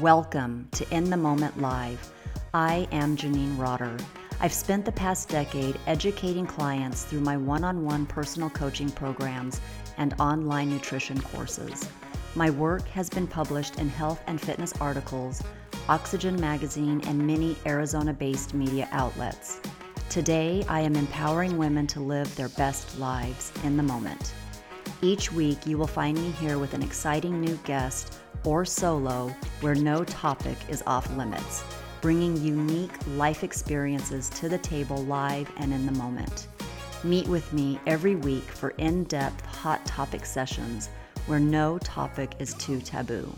Welcome to In the Moment Live. I am Janine Rotter. I've spent the past decade educating clients through my one on one personal coaching programs and online nutrition courses. My work has been published in health and fitness articles, Oxygen Magazine, and many Arizona based media outlets. Today, I am empowering women to live their best lives in the moment. Each week, you will find me here with an exciting new guest or solo where no topic is off limits, bringing unique life experiences to the table live and in the moment. Meet with me every week for in depth hot topic sessions where no topic is too taboo.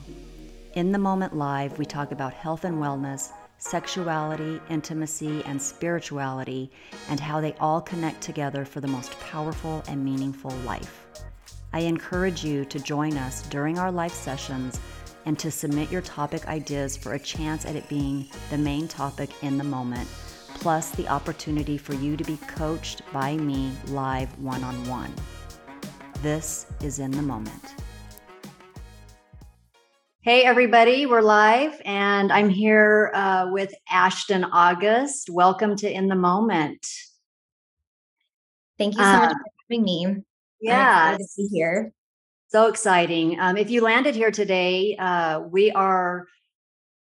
In the Moment Live, we talk about health and wellness, sexuality, intimacy, and spirituality, and how they all connect together for the most powerful and meaningful life. I encourage you to join us during our live sessions and to submit your topic ideas for a chance at it being the main topic in the moment, plus the opportunity for you to be coached by me live one on one. This is In the Moment. Hey, everybody, we're live, and I'm here uh, with Ashton August. Welcome to In the Moment. Thank you so uh, much for having me. Yeah, to be here. So exciting. Um, if you landed here today, uh, we are,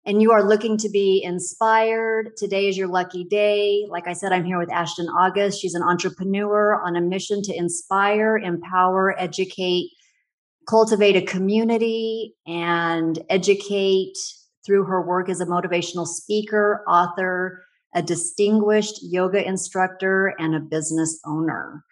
and you are looking to be inspired. Today is your lucky day. Like I said, I'm here with Ashton August. She's an entrepreneur on a mission to inspire, empower, educate, cultivate a community, and educate through her work as a motivational speaker, author, a distinguished yoga instructor, and a business owner.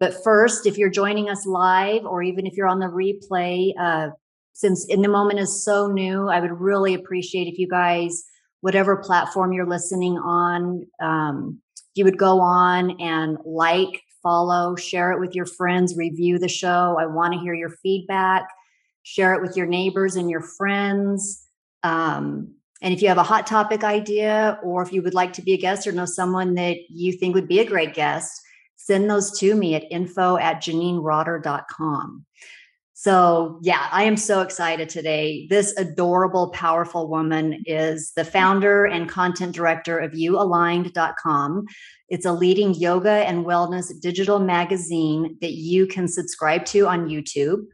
But first, if you're joining us live or even if you're on the replay, uh, since In the Moment is so new, I would really appreciate if you guys, whatever platform you're listening on, um, you would go on and like, follow, share it with your friends, review the show. I want to hear your feedback. Share it with your neighbors and your friends. Um, and if you have a hot topic idea, or if you would like to be a guest or know someone that you think would be a great guest, send those to me at info at janinerotter.com. So, yeah, I am so excited today. This adorable, powerful woman is the founder and content director of YouAligned.com. It's a leading yoga and wellness digital magazine that you can subscribe to on YouTube.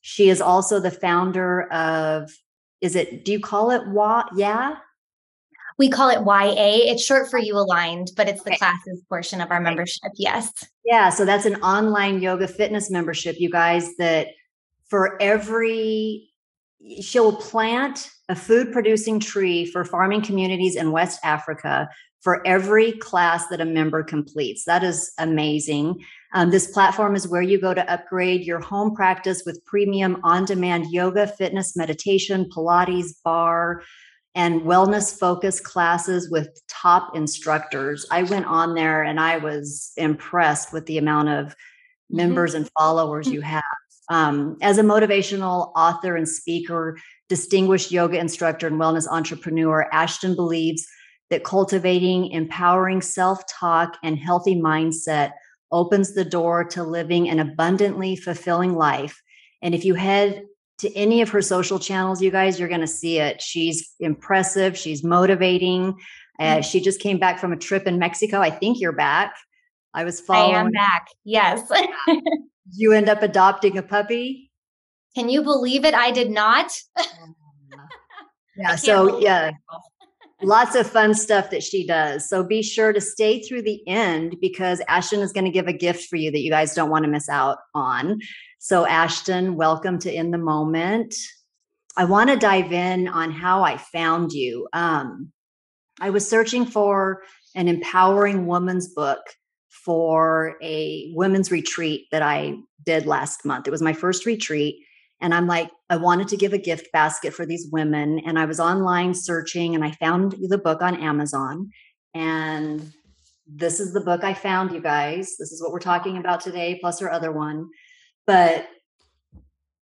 She is also the founder of, is it, do you call it WA? Yeah? We call it YA. It's short for You Aligned, but it's the okay. classes portion of our membership. Yes. Yeah. So that's an online yoga fitness membership, you guys, that for every, she'll plant a food producing tree for farming communities in West Africa for every class that a member completes. That is amazing. Um, this platform is where you go to upgrade your home practice with premium on demand yoga, fitness, meditation, Pilates, barre, and wellness focused classes with top instructors. I went on there and I was impressed with the amount of mm-hmm. members and followers you have. Um, as a motivational author and speaker, distinguished yoga instructor, and wellness entrepreneur, Ashton believes that cultivating empowering self talk and healthy mindset opens the door to living an abundantly fulfilling life. And if you head to any of her social channels, you guys, you're going to see it. She's impressive. She's motivating. Uh, mm-hmm. she just came back from a trip in Mexico. I think you're back. I was following. I am back. Yes. you end up adopting a puppy. Can you believe it? I did not. yeah. So yeah, lots of fun stuff that she does. So be sure to stay through the end because Ashton is going to give a gift for you that you guys don't want to miss out on. So, Ashton, welcome to In the Moment. I want to dive in on how I found you. Um, I was searching for an empowering woman's book for a women's retreat that I did last month. It was my first retreat. And I'm like, I wanted to give a gift basket for these women. And I was online searching and I found the book on Amazon. And this is the book I found, you guys. This is what we're talking about today, plus our other one. But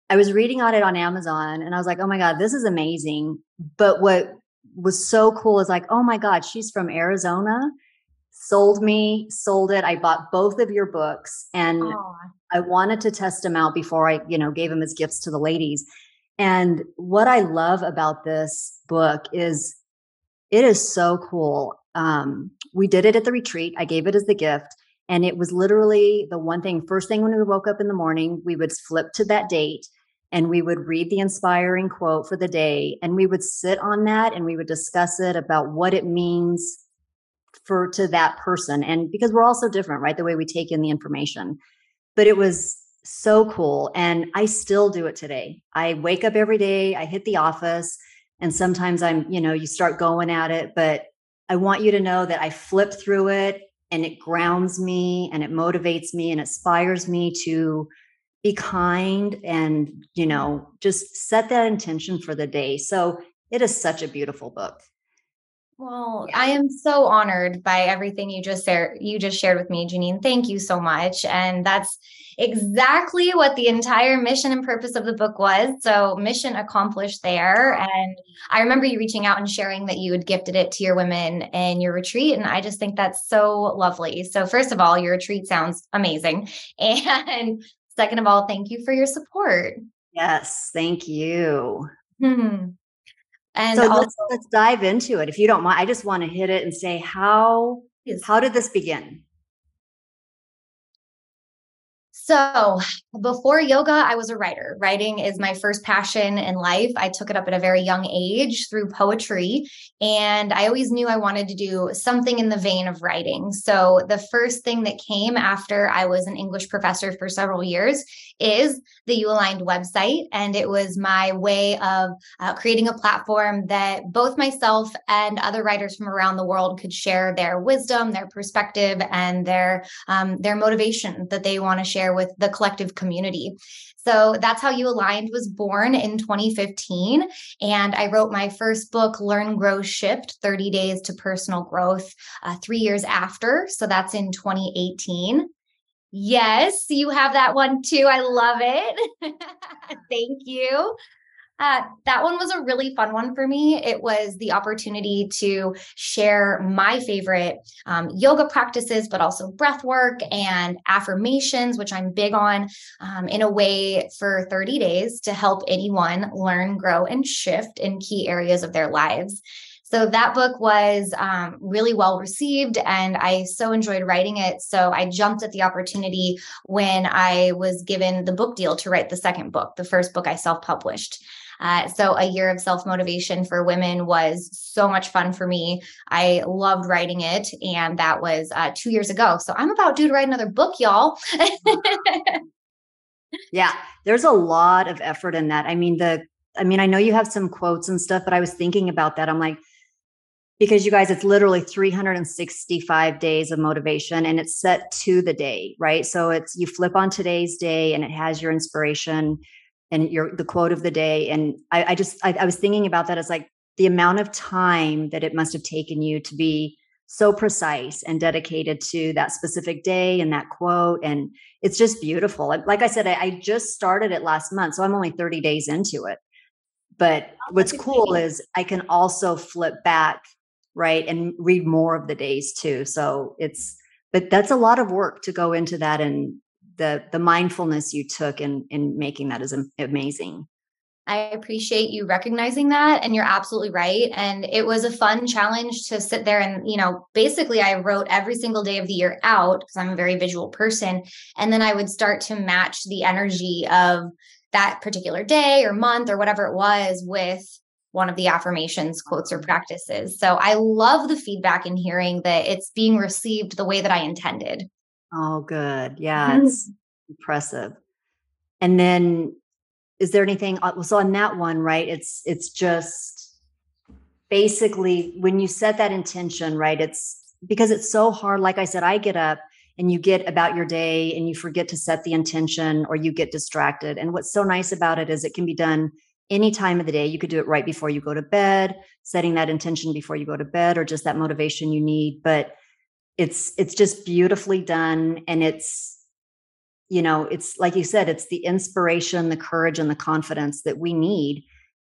I was reading on it on Amazon and I was like, oh my God, this is amazing. But what was so cool is like, oh my God, she's from Arizona, sold me, sold it. I bought both of your books and I wanted to test them out before I, you know, gave them as gifts to the ladies. And what I love about this book is it is so cool. Um, we did it at the retreat. I gave it as the gift. And it was literally the one thing, first thing when we woke up in the morning, we would flip to that date and we would read the inspiring quote for the day and we would sit on that and we would discuss it about what it means for to that person. And because we're all so different right the way we take in the information. But it was so cool and i still do it today. I wake up every day i hit the office and sometimes i'm you know you start going at it but i want you to know that i flip through it and it grounds me and it motivates me and inspires me to be kind and you know just set that intention for the day so it is such a beautiful book well, I am so honored by everything you just shared. You just shared with me, Janine. Thank you so much. And that's exactly what the entire mission and purpose of the book was. So, mission accomplished there. And I remember you reaching out and sharing that you had gifted it to your women in your retreat. And I just think that's so lovely. So, first of all, your retreat sounds amazing. And second of all, thank you for your support. Yes, thank you. Hmm. And so also, let's let's dive into it if you don't mind. I just want to hit it and say how how did this begin? So, before yoga, I was a writer. Writing is my first passion in life. I took it up at a very young age through poetry, and I always knew I wanted to do something in the vein of writing. So, the first thing that came after I was an English professor for several years is the You Aligned website. And it was my way of uh, creating a platform that both myself and other writers from around the world could share their wisdom, their perspective, and their um, their motivation that they want to share with the collective community. So that's how You Aligned was born in 2015. And I wrote my first book, Learn, Grow, Shift 30 Days to Personal Growth, uh, three years after. So that's in 2018. Yes, you have that one too. I love it. Thank you. Uh, that one was a really fun one for me. It was the opportunity to share my favorite um, yoga practices, but also breath work and affirmations, which I'm big on, um, in a way for 30 days to help anyone learn, grow, and shift in key areas of their lives. So that book was um, really well received, and I so enjoyed writing it. So I jumped at the opportunity when I was given the book deal to write the second book, the first book I self published. Uh, so a year of self motivation for women was so much fun for me. I loved writing it, and that was uh, two years ago. So I'm about due to write another book, y'all. yeah, there's a lot of effort in that. I mean, the I mean, I know you have some quotes and stuff, but I was thinking about that. I'm like, because you guys it's literally 365 days of motivation and it's set to the day right? So it's you flip on today's day and it has your inspiration and your the quote of the day. And i, I just I, I was thinking about that as like the amount of time that it must have taken you to be so precise and dedicated to that specific day and that quote. And it's just beautiful. Like i said I, I just started it last month so i'm only 30 days into it. But what's cool is i can also flip back right and read more of the days too so it's but that's a lot of work to go into that and the the mindfulness you took in in making that is amazing I appreciate you recognizing that. And you're absolutely right. And it was a fun challenge to sit there and, you know, basically I wrote every single day of the year out because I'm a very visual person. And then I would start to match the energy of that particular day or month or whatever it was with one of the affirmations, quotes, or practices. So I love the feedback and hearing that it's being received the way that I intended. Oh, good. Yeah, mm-hmm. it's impressive. And then is there anything uh, so on that one, right? It's it's just basically when you set that intention, right? It's because it's so hard. Like I said, I get up and you get about your day and you forget to set the intention or you get distracted. And what's so nice about it is it can be done any time of the day. You could do it right before you go to bed, setting that intention before you go to bed, or just that motivation you need. But it's it's just beautifully done, and it's you know it's like you said, it's the inspiration, the courage, and the confidence that we need,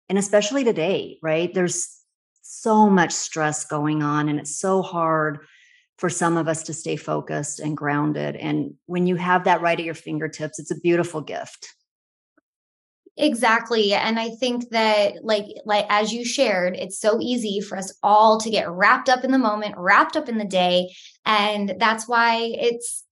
and especially today, right? There's so much stress going on, and it's so hard for some of us to stay focused and grounded. And when you have that right at your fingertips, it's a beautiful gift. Exactly. And I think that like like as you shared, it's so easy for us all to get wrapped up in the moment, wrapped up in the day, and that's why it's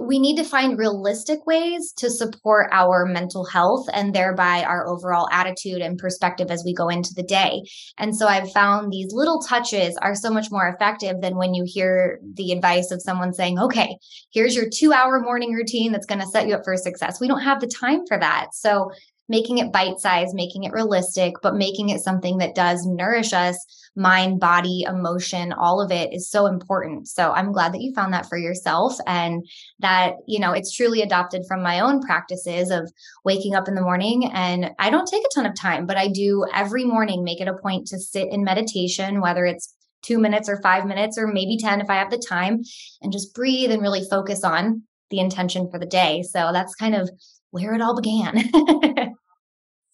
we need to find realistic ways to support our mental health and thereby our overall attitude and perspective as we go into the day. And so I've found these little touches are so much more effective than when you hear the advice of someone saying, okay, here's your two hour morning routine that's going to set you up for success. We don't have the time for that. So making it bite sized, making it realistic, but making it something that does nourish us mind, body, emotion, all of it is so important. So I'm glad that you found that for yourself and that, you know, it's truly adopted from my own practices of waking up in the morning. And I don't take a ton of time, but I do every morning make it a point to sit in meditation, whether it's two minutes or five minutes or maybe 10 if I have the time, and just breathe and really focus on the intention for the day. So that's kind of where it all began.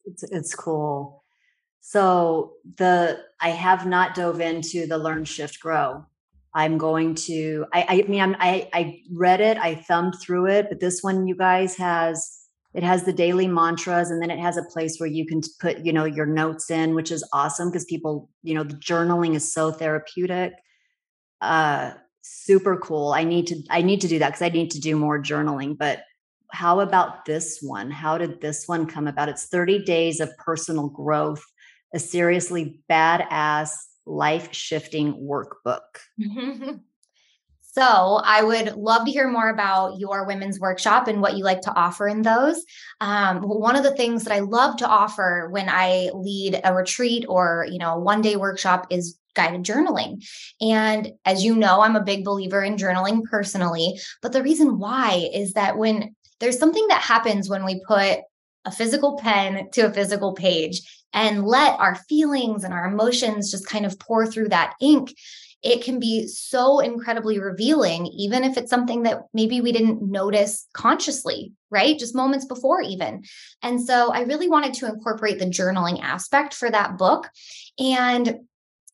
it's it's cool. So the I have not dove into the learn shift grow. I'm going to I I mean I'm, I I read it, I thumbed through it, but this one you guys has it has the daily mantras and then it has a place where you can put you know your notes in which is awesome because people you know the journaling is so therapeutic uh super cool i need to i need to do that because i need to do more journaling but how about this one? How did this one come about? It's 30 days of personal growth, a seriously badass life shifting workbook. So, I would love to hear more about your women's workshop and what you like to offer in those. Um, one of the things that I love to offer when I lead a retreat or you know one day workshop is guided journaling. And as you know, I'm a big believer in journaling personally. But the reason why is that when there's something that happens when we put a physical pen to a physical page and let our feelings and our emotions just kind of pour through that ink it can be so incredibly revealing, even if it's something that maybe we didn't notice consciously, right? Just moments before, even. And so I really wanted to incorporate the journaling aspect for that book. And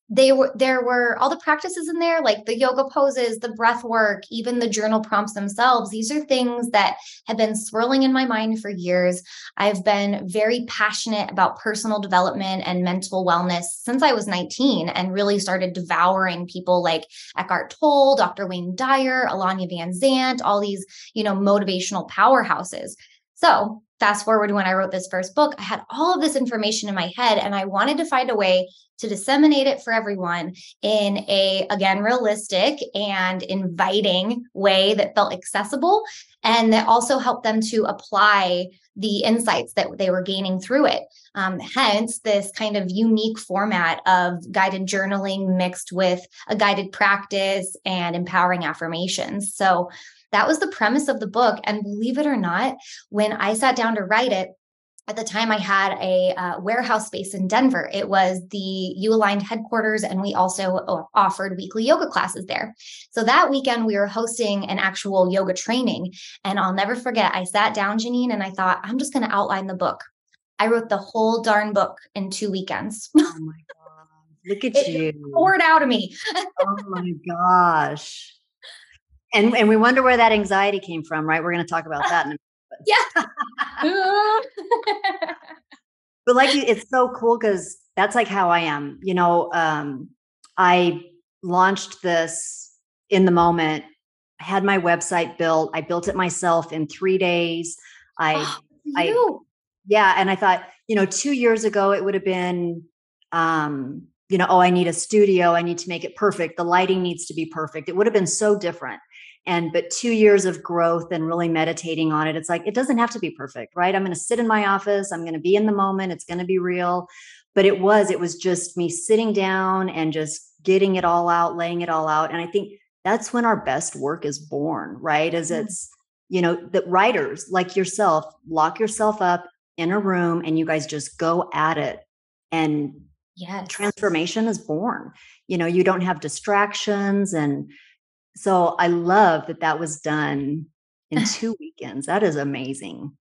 they were there were all the practices in there like the yoga poses the breath work even the journal prompts themselves. These are things that have been swirling in my mind for years. I've been very passionate about personal development and mental wellness since i was 19 and really started devouring people like eckhart tolle dr wayne dyer iyanla vanzant all these you know motivational powerhouses. So fast forward when I wrote this first book, I had all of this information in my head and I wanted to find a way to disseminate it for everyone in a again realistic and inviting way that felt accessible and that also helped them to apply the insights that they were gaining through it. Um, hence, this kind of unique format of guided journaling mixed with a guided practice and empowering affirmations. So, that was the premise of the book. And believe it or not, when I sat down to write it, at the time I had a uh, warehouse space in Denver. It was the You Aligned headquarters, and we also uh, offered weekly yoga classes there. So that weekend, we were hosting an actual yoga training. And I'll never forget, I sat down, Janine, and I thought, I'm just going to outline the book. I wrote the whole darn book in two weekends. Oh my God. Look at it you. Poured out of me. oh my gosh and and we wonder where that anxiety came from, right? We're going to talk about that in a minute. Yeah. but like it's so cool because that's like how I am. You know, um, I launched this in the moment. I had my website built. I built it myself in three days. I, oh, I, yeah, and I thought, you know, two years ago it would have been, um, you know, oh, I need a studio. I need to make it perfect. The lighting needs to be perfect. It would have been so different and but two years of growth and really meditating on it it's like it doesn't have to be perfect right? I'm going to sit in my office i'm going to be in the moment it's going to be real. But it was it was just me sitting down and just getting it all out laying it all out and i think that's when our best work is born right? As mm-hmm. it's you know that writers like yourself lock yourself up in a room and you guys just go at it and yeah transformation is born. You know you don't have distractions and so I love that that was done in two weekends. That is amazing.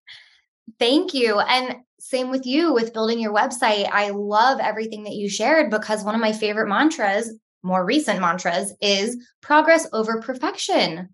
Thank you. And same with you with building your website. I love everything that you shared because one of my favorite mantras, more recent mantras, is progress over perfection.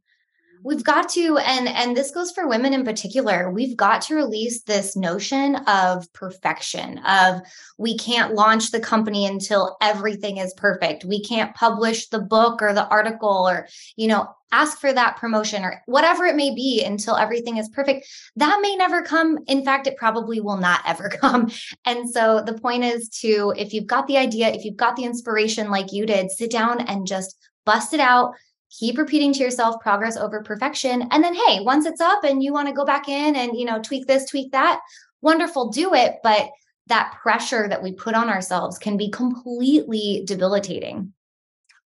We've got to and and this goes for women in particular we've got to release this notion of perfection of we can't launch the company until everything is perfect. We can't publish the book or the article or you know ask for that promotion or whatever it may be until everything is perfect. That may never come. In fact it probably will not ever come. And so the point is to if you've got the idea if you've got the inspiration like you did sit down and just bust it out keep repeating to yourself progress over perfection and then hey once it's up and you want to go back in and you know tweak this tweak that wonderful do it but that pressure that we put on ourselves can be completely debilitating.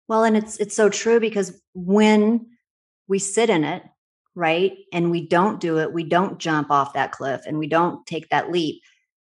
Well and it's it's so true because when we sit in it right and we don't do it we don't jump off that cliff and we don't take that leap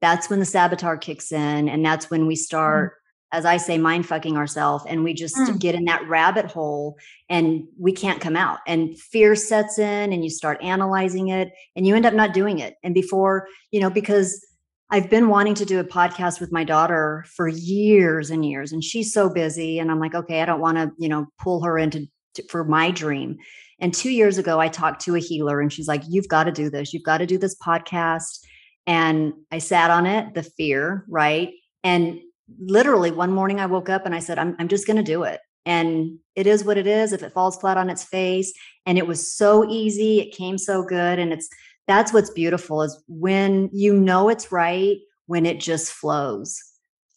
that's when the saboteur kicks in and that's when we start mm-hmm. As I say, mind fucking ourselves, and we just mm. get in that rabbit hole and we can't come out. And fear sets in, and you start analyzing it, and you end up not doing it. And before, you know, because I've been wanting to do a podcast with my daughter for years and years, and she's so busy. And I'm like, okay, I don't want to, you know, pull her into to, for my dream. And two years ago, I talked to a healer, and she's like, you've got to do this. You've got to do this podcast. And I sat on it, the fear, right? And literally one morning I woke up and I said, I'm, I'm just going to do it. And it is what it is. If it falls flat on its face, and it was so easy, it came so good. And it's that's what's beautiful is when you know it's right, when it just flows,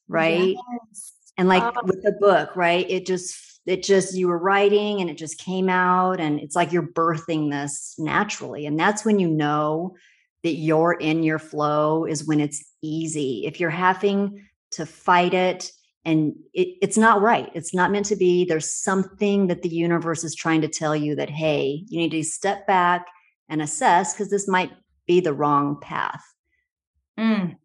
right? Yes. And like um, with the book, right? It just, it just, you were writing and it just came out. And it's like you're birthing this naturally. And that's when you know that you're in your flow is when it's easy. If you're having to fight it and it, it's not right it's not meant to be there's something that the universe is trying to tell you that hey you need to step back and assess because this might be the wrong path mm.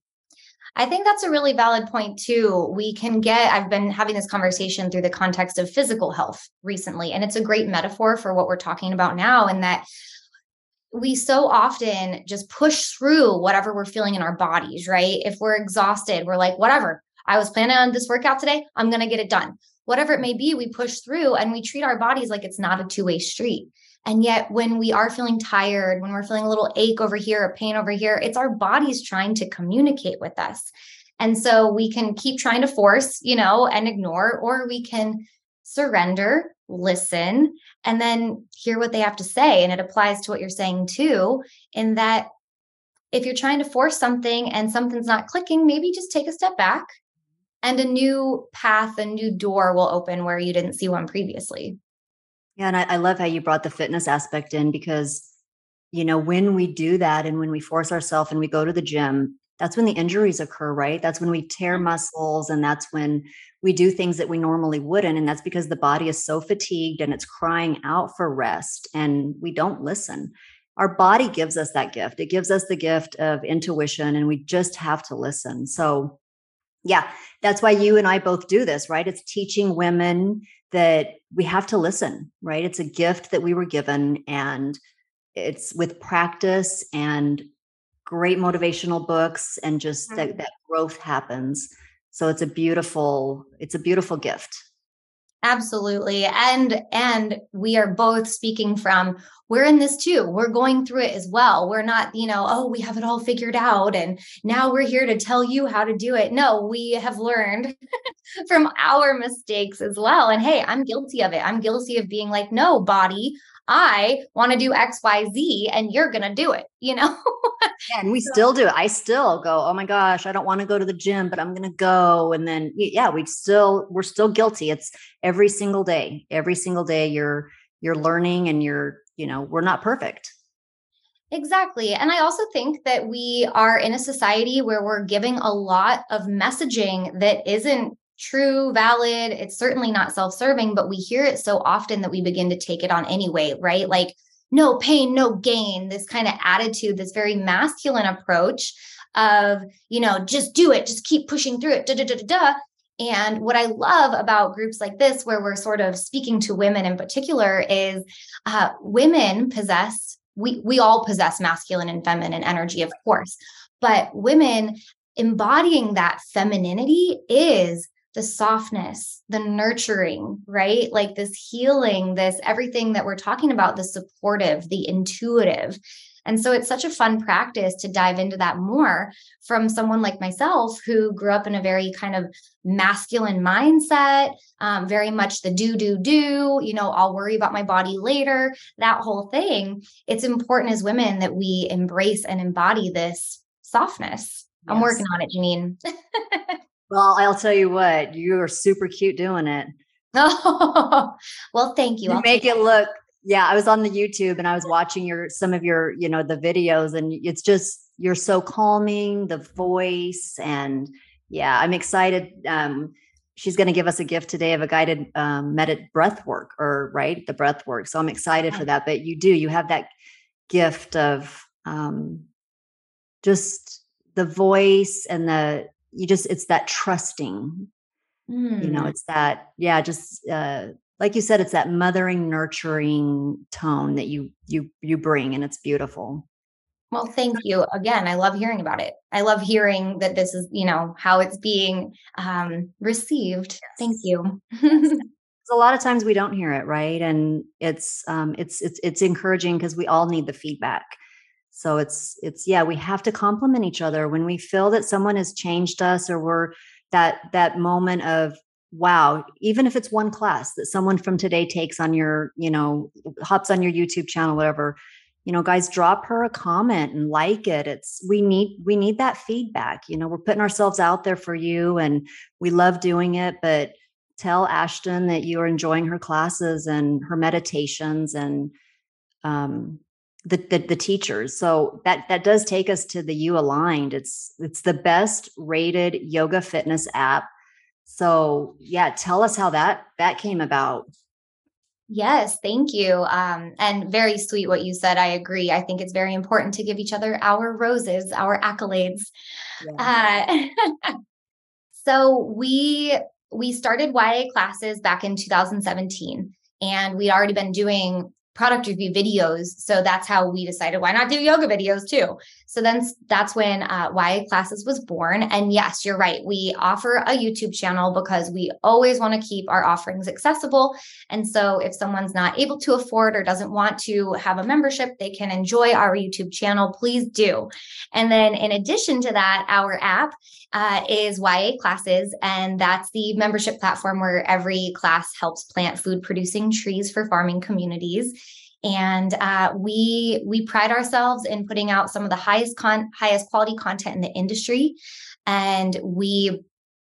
I think that's a really valid point too. We can get, I've been having this conversation through the context of physical health recently, and it's a great metaphor for what we're talking about now, in that we so often just push through whatever we're feeling in our bodies, right? If we're exhausted, we're like, whatever, I was planning on this workout today, I'm going to get it done. Whatever it may be, we push through and we treat our bodies like it's not a two way street. And yet, when we are feeling tired, when we're feeling a little ache over here, a pain over here, it's our bodies trying to communicate with us. And so we can keep trying to force, you know, and ignore, or we can surrender, listen, and then hear what they have to say. And it applies to what you're saying too, in that if you're trying to force something and something's not clicking, maybe just take a step back and a new path, a new door will open where you didn't see one previously. Yeah. And I, I love how you brought the fitness aspect in because, you know, when we do that and when we force ourselves and we go to the gym, that's when the injuries occur, right? That's when we tear mm-hmm. muscles and that's when we do things that we normally wouldn't. And that's because the body is so fatigued and it's crying out for rest and we don't listen. Our body gives us that gift. It gives us the gift of intuition and we just have to listen. So, yeah, that's why you and I both do this, right? It's teaching women that we have to listen, right? It's a gift that we were given and it's with practice and great motivational books and just that, mm-hmm. that growth happens so it's a beautiful it's a beautiful gift absolutely. And and we are both speaking from we're in this too. We're going through it as well. We're not you know oh we have it all figured out and now we're here to tell you how to do it. No we have learned from our mistakes as well. And hey i'm guilty of it. I'm guilty of being like no body I want to do XYZ and you're going to do it, you know? and we still do. I still go, oh my gosh, I don't want to go to the gym, but I'm going to go. And then, yeah, we still, we're still guilty. It's every single day, every single day you're, you're learning and you're, you know, we're not perfect. Exactly. And I also think that we are in a society where we're giving a lot of messaging that isn't true, valid. It's certainly not self serving, but we hear it so often that we begin to take it on anyway, right? Like, no pain, no gain, this kind of attitude, this very masculine approach of, you know, just do it, just keep pushing through it. And what I love about groups like this, where we're sort of speaking to women in particular, is uh, women possess, we, we all possess masculine and feminine energy, of course, but women embodying that femininity is the softness, the nurturing, right? Like this healing, this everything that we're talking about, the supportive, the intuitive. And so it's such a fun practice to dive into that more from someone like myself who grew up in a very kind of masculine mindset, um, very much the do, do, do, you know, I'll worry about my body later, that whole thing. It's important as women that we embrace and embody this softness. Yes. I'm working on it, Janine. well, I'll tell you what, you are super cute doing it. Oh, well, thank you. You make it look yeah, I was on the YouTube and I was watching your some of your, you know, the videos and it's just you're so calming, the voice and yeah, I'm excited. Um she's going to give us a gift today of a guided um medit breath work or right, the breath work. So I'm excited for that, but you do you have that gift of um just the voice and the you just it's that trusting mm. you know mm. it's that yeah just uh like you said it's that mothering nurturing tone that you you you bring and it's beautiful well thank you again i love hearing about it i love hearing that this is you know how it's being um received yes. thank you yes. a lot of times we don't hear it right and it's um it's it's it's encouraging because we all need the feedback so it's it's yeah we have to compliment each other. When we feel that someone has changed us or we're that that moment of wow even if it's one class that someone from today takes on your you know hops on your youtube channel whatever you know guys drop her a comment and like it. It's we need we need that feedback. You know we're putting ourselves out there for you and we love doing it but tell ashton that you're enjoying her classes and her meditations and um the, the, the teachers so that that does take us to the you aligned it's it's the best rated yoga fitness app so yeah, tell us how that that came about. Yes, thank you. Um, and very sweet what you said. I agree. I think it's very important to give each other our roses, our accolades. Yeah. Uh, so we we started YA classes back in 2017, and we'd already been doing product review videos. So that's how we decided why not do yoga videos too. So then that's when uh, YA Classes was born. And yes, you're right. We offer a YouTube channel because we always want to keep our offerings accessible. And so if someone's not able to afford or doesn't want to have a membership, they can enjoy our YouTube channel. Please do. And then in addition to that, our app uh, is YA Classes, and that's the membership platform where every class helps plant food producing trees for farming communities and uh, we we pride ourselves in putting out some of the highest con highest quality content in the industry. And we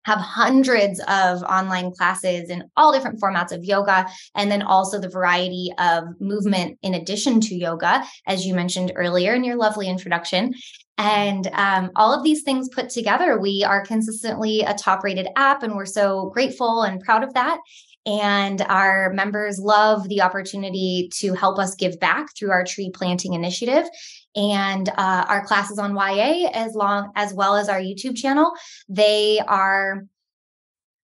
have hundreds of online classes in all different formats of yoga and then also the variety of movement in addition to yoga as you mentioned earlier in your lovely introduction. And um, all of these things put together we are consistently a top rated app and we're so grateful and proud of that and our members love the opportunity to help us give back through our tree planting initiative. And uh, our classes on YA as long as well as our YouTube channel. They are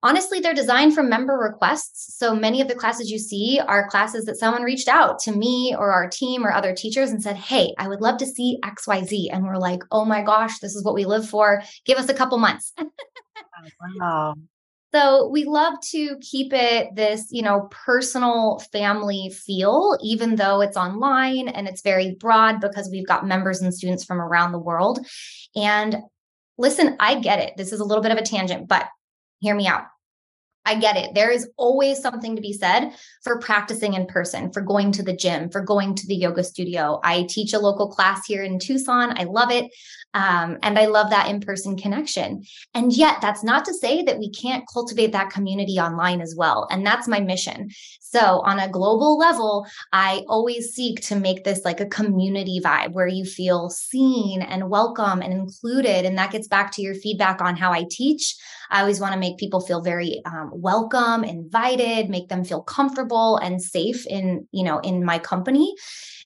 honestly they're designed from member requests. So many of the classes you see are classes that someone reached out to me or our team or other teachers and said hey i would love to see xyz and we're like oh my gosh this is what we live for. Give us a couple months. Oh, wow so we love to keep it this, you know, personal family feel, even though it's online and it's very broad because we've got members and students from around the world. And listen, I get it. This is a little bit of a tangent, but hear me out. I get it. There is always something to be said for practicing in person, for going to the gym, for going to the yoga studio. I teach a local class here in Tucson. I love it. Um, and I love that in person connection. And yet, that's not to say that we can't cultivate that community online as well. And that's my mission. So, on a global level, I always seek to make this like a community vibe where you feel seen and welcome and included. And that gets back to your feedback on how I teach. I always want to make people feel very um, welcome, invited, make them feel comfortable and safe in, you know, in my company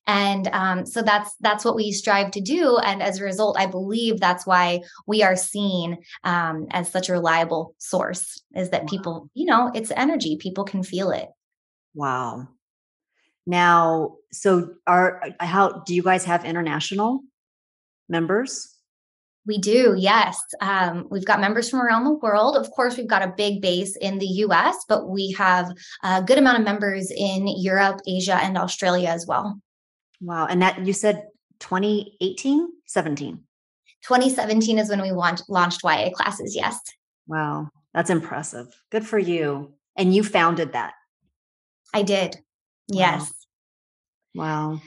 and um, so that's that's what we strive to do and as a result i believe that's why we are seen um, as such a reliable source is that wow. people you know it's energy people can feel it wow now so are how do you guys have international members We do, yes. Um, we've got members from around the world. Of course, we've got a big base in the US, but we have a good amount of members in Europe, Asia, and Australia as well. Wow. And that you said 2018, 17? 2017 is when we launched, launched YA classes, yes. Wow. That's impressive. Good for you. And you founded that. I did. Yes. Wow. wow.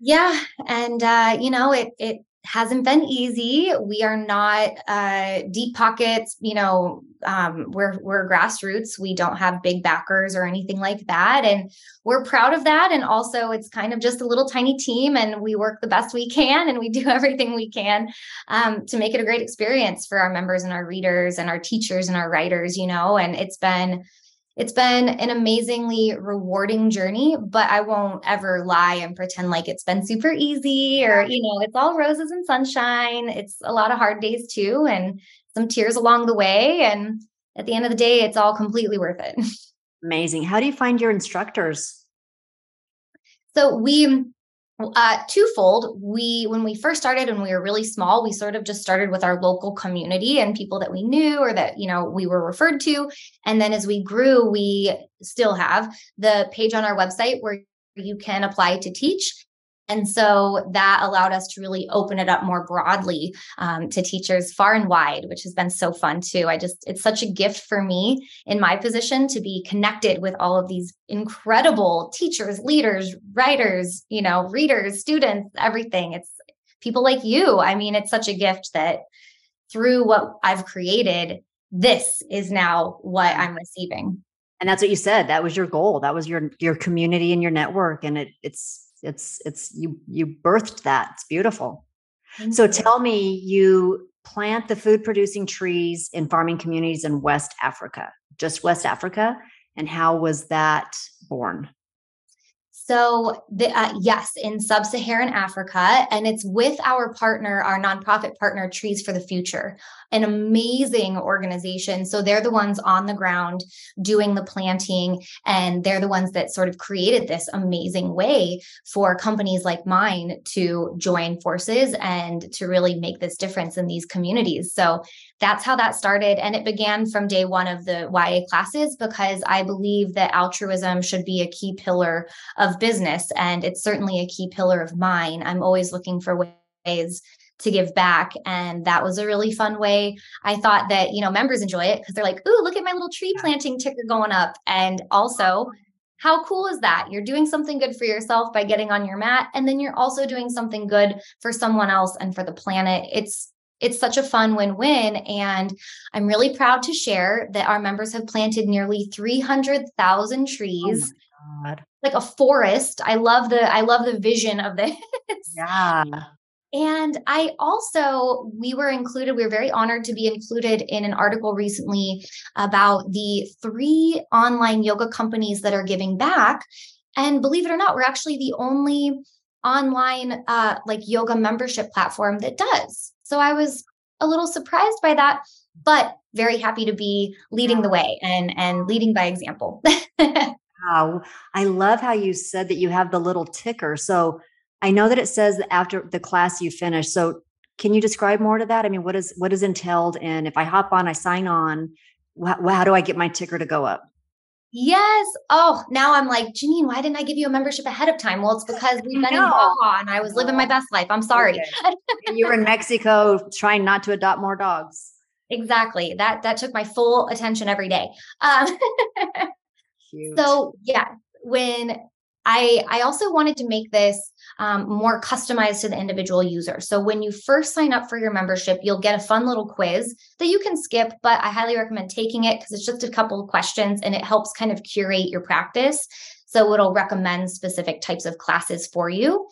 Yeah. And, uh, you know, it, it, hasn't been easy. We are not uh, deep pockets. You know, um, we're we're grassroots. We don't have big backers or anything like that, and we're proud of that. And also, it's kind of just a little tiny team, and we work the best we can, and we do everything we can um, to make it a great experience for our members and our readers and our teachers and our writers. You know, and it's been it's been an amazingly rewarding journey, but I won't ever lie and pretend like it's been super easy or, you know, it's all roses and sunshine. It's a lot of hard days too, and some tears along the way. And at the end of the day, it's all completely worth it. Amazing. How do you find your instructors? So we uh, twofold. We, when we first started and we were really small, we sort of just started with our local community and people that we knew or that, you know, we were referred to. And then as we grew, we still have the page on our website where you can apply to teach. And so that allowed us to really open it up more broadly um, to teachers far and wide, which has been so fun too. I just, it's such a gift for me in my position to be connected with all of these incredible teachers, leaders, writers, you know, readers, students, everything. It's people like you. I mean, it's such a gift that through what I've created, this is now what I'm receiving. And that's what you said. That was your goal. That was your your community and your network. And it it's it's it's you you birthed that. It's beautiful. So you. tell me you plant the food producing trees in farming communities in west africa just west africa and how was that born? So, the, uh, yes, in sub Saharan Africa, and it's with our partner, our nonprofit partner, Trees for the Future, an amazing organization. So, they're the ones on the ground doing the planting, and they're the ones that sort of created this amazing way for companies like mine to join forces and to really make this difference in these communities. So, that's how that started. And it began from day one of the YA classes because I believe that altruism should be a key pillar of business. And it's certainly a key pillar of mine. I'm always looking for ways to give back. And that was a really fun way. I thought that, you know, members enjoy it because they're like, ooh, look at my little tree planting ticker going up. And also, how cool is that? You're doing something good for yourself by getting on your mat, and then you're also doing something good for someone else and for the planet. It's it's such a fun win-win and i'm really proud to share that our members have planted nearly 300000 trees oh like a forest i love the i love the vision of this yeah and I also, we were included, we were very honored to be included in an article recently about the three online yoga companies that are giving back. And believe it or not, we're actually the only online uh, like yoga membership platform that does. So I was a little surprised by that, but very happy to be leading the way and and leading by example. wow. I love how you said that you have the little ticker. So I know that it says that after the class you finish. So can you describe more to that? I mean, what is what is entailed in if I hop on, I sign on, how, how do I get my ticker to go up? Yes. Oh, now I'm like, Janine, why didn't I give you a membership ahead of time? Well, it's because we've been in Baja and I was living my best life. I'm sorry. Okay. you were in Mexico trying not to adopt more dogs. Exactly. That that took my full attention every day. Um, so yeah, when I I also wanted to make this um, more customized to the individual user. So when you first sign up for your membership, you'll get a fun little quiz that you can skip, but I highly recommend taking it because it's just a couple of questions and it helps kind of curate your practice. So it'll recommend specific types of classes for you.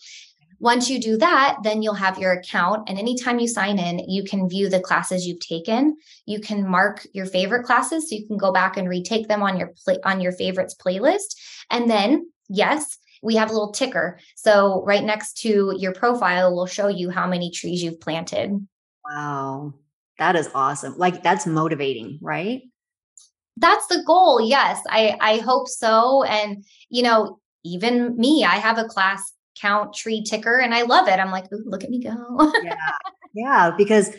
Once you do that, then you'll have your account. And anytime you sign in, you can view the classes you've taken. You can mark your favorite classes so you can go back and retake them on your play on your favorites playlist. And then, yes, we have a little ticker. So right next to your profile will show you how many trees you've planted. Wow. That is awesome. Like that's motivating, right? That's the goal. Yes. I I hope so and you know, even me, I have a class count tree ticker and I love it. I'm like, look at me go. yeah. Yeah, because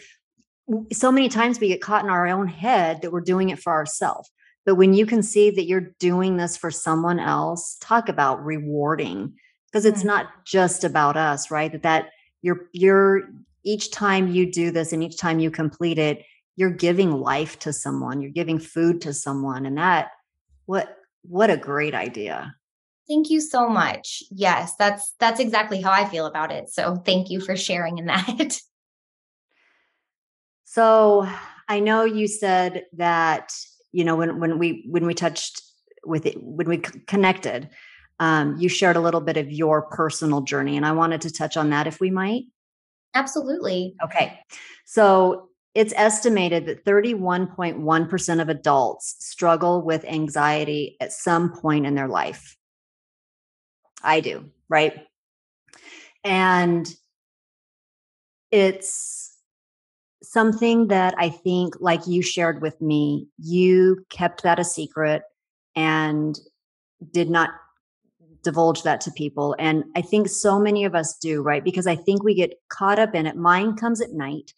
so many times we get caught in our own head that we're doing it for ourselves. But when you can see that you're doing this for someone else, talk about rewarding because it's mm-hmm. not just about us, right? That that you're you're each time you do this and each time you complete it, you're giving life to someone, you're giving food to someone and that what what a great idea. Thank you so much. Yes, that's that's exactly how I feel about it. So thank you for sharing in that. so, I know you said that you know when when we when we touched with it when we connected um, you shared a little bit of your personal journey and i wanted to touch on that if we might. Absolutely. Okay. So it's estimated that 31.1% of adults struggle with anxiety at some point in their life. I do right? And it's something that I think, like you shared with me, you kept that a secret and did not divulge that to people. And I think so many of us do, right? Because I think we get caught up in it. Mine comes at night.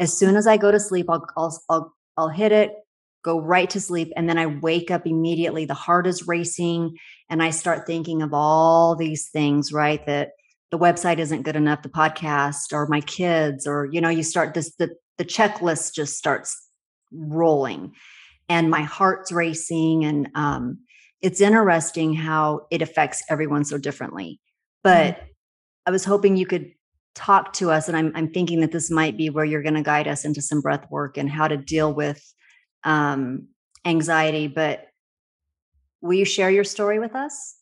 As soon as I go to sleep, I'll, I'll, I'll, I'll hit it, go right to sleep. And then I wake up immediately. The heart is racing. And I start thinking of all these things, right? That the website isn't good enough, the podcast or my kids, or, you know, you start this, the, the checklist just starts rolling. And my heart's racing and um, it's interesting how it affects everyone so differently. But mm-hmm. i was hoping you could talk to us and i'm, I'm thinking that this might be where you're going to guide us into some breath work and how to deal with um, anxiety but will you share your story with us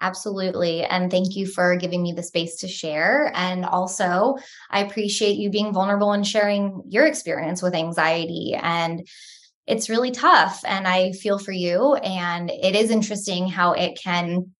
Absolutely. And thank you for giving me the space to share. And also, I appreciate you being vulnerable and sharing your experience with anxiety. And it's really tough. And I feel for you. And it is interesting how it can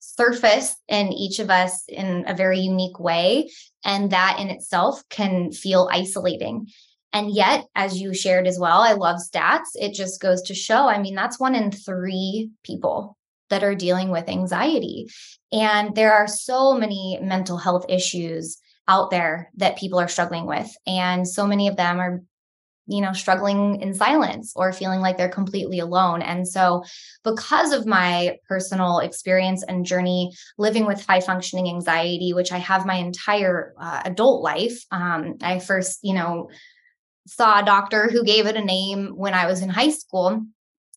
surface in each of us in a very unique way. And that in itself can feel isolating. And yet, as you shared as well, I love stats. It just goes to show I mean, that's one in three people that are dealing with anxiety. And there are so many mental health issues out there that people are struggling with. And so many of them are you know struggling in silence or feeling like they're completely alone and so because of my personal experience and journey living with high functioning anxiety which i have my entire uh, adult life um, i first you know saw a doctor who gave it a name when i was in high school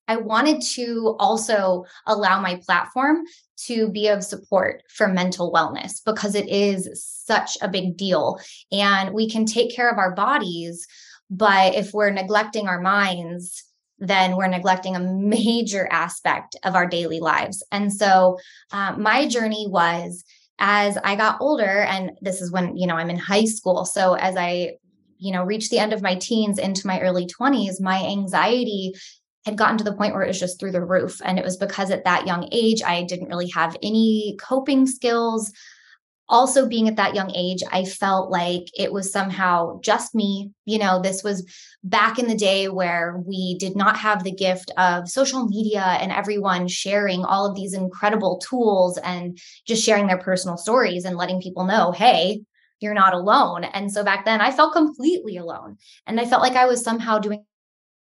I wanted to also allow my platform to be of support for mental wellness because it is such a big deal. And we can take care of our bodies, but if we're neglecting our minds, then we're neglecting a major aspect of our daily lives. And so uh, my journey was as I got older, and this is when, you know, I'm in high school. So as I you know reached the end of my teens into my early 20s my anxiety had gotten to the point where it was just through the roof. And it was because at that young age, I didn't really have any coping skills. Also, being at that young age, I felt like it was somehow just me. You know, this was back in the day where we did not have the gift of social media and everyone sharing all of these incredible tools and just sharing their personal stories and letting people know, hey, you're not alone. And so back then I felt completely alone. And I felt like I was somehow doing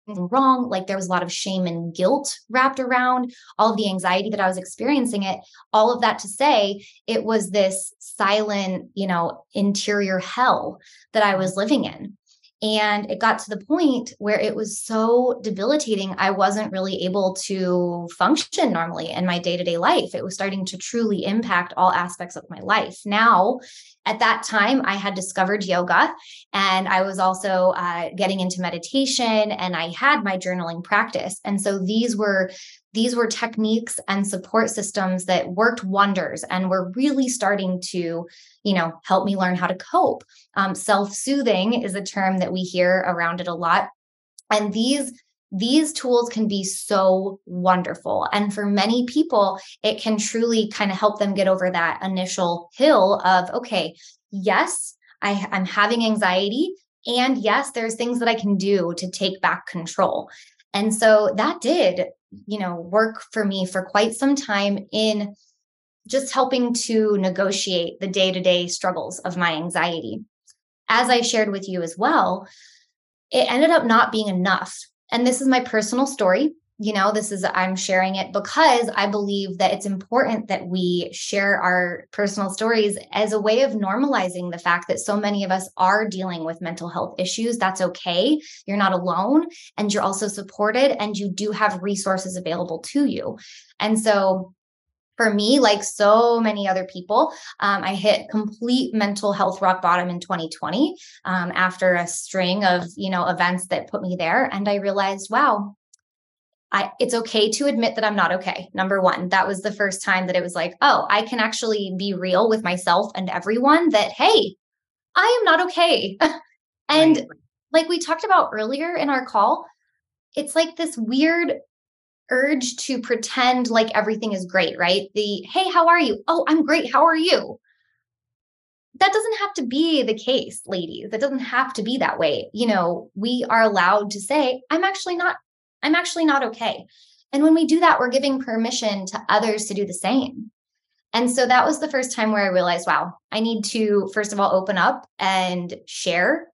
wrong. Like there was a lot of shame and guilt wrapped around all of the anxiety that I was experiencing it. All of that to say, it was this silent, you know, interior hell that I was living in. And it got to the point where it was so debilitating, I wasn't really able to function normally in my day to day life. It was starting to truly impact all aspects of my life. Now, at that time, I had discovered yoga and I was also uh, getting into meditation and I had my journaling practice. And so these were these were techniques and support systems that worked wonders and were really starting to you know help me learn how to cope um, self-soothing is a term that we hear around it a lot and these these tools can be so wonderful. And for many people, it can truly kind of help them get over that initial hill of, okay, yes, I, I'm having anxiety. And yes, there's things that I can do to take back control. And so that did, you know, work for me for quite some time in just helping to negotiate the day to day struggles of my anxiety. as I shared with you as well, it ended up not being enough. And this is my personal story you know this is i'm sharing it because i believe that it's important that we share our personal stories as a way of normalizing the fact that so many of us are dealing with mental health issues. That's okay. You're not alone and you're also supported and you do have resources available to you. And so for me, like so many other people, um, I hit complete mental health rock bottom in 2020 um, after a string of you know events that put me there, and I realized, wow, I, it's okay to admit that I'm not okay. Number one, that was the first time that it was like, oh, I can actually be real with myself and everyone that, hey, I am not okay. and right. like we talked about earlier in our call, it's like this weird urge to pretend like everything is great, right? The, hey, how are you? Oh, I'm great. How are you? That doesn't have to be the case, ladies. That doesn't have to be that way. You know, we are allowed to say, I'm actually not I'm actually not okay. And when we do that, we're giving permission to others to do the same. And so that was the first time where I realized, wow, I need to, first of all, open up and share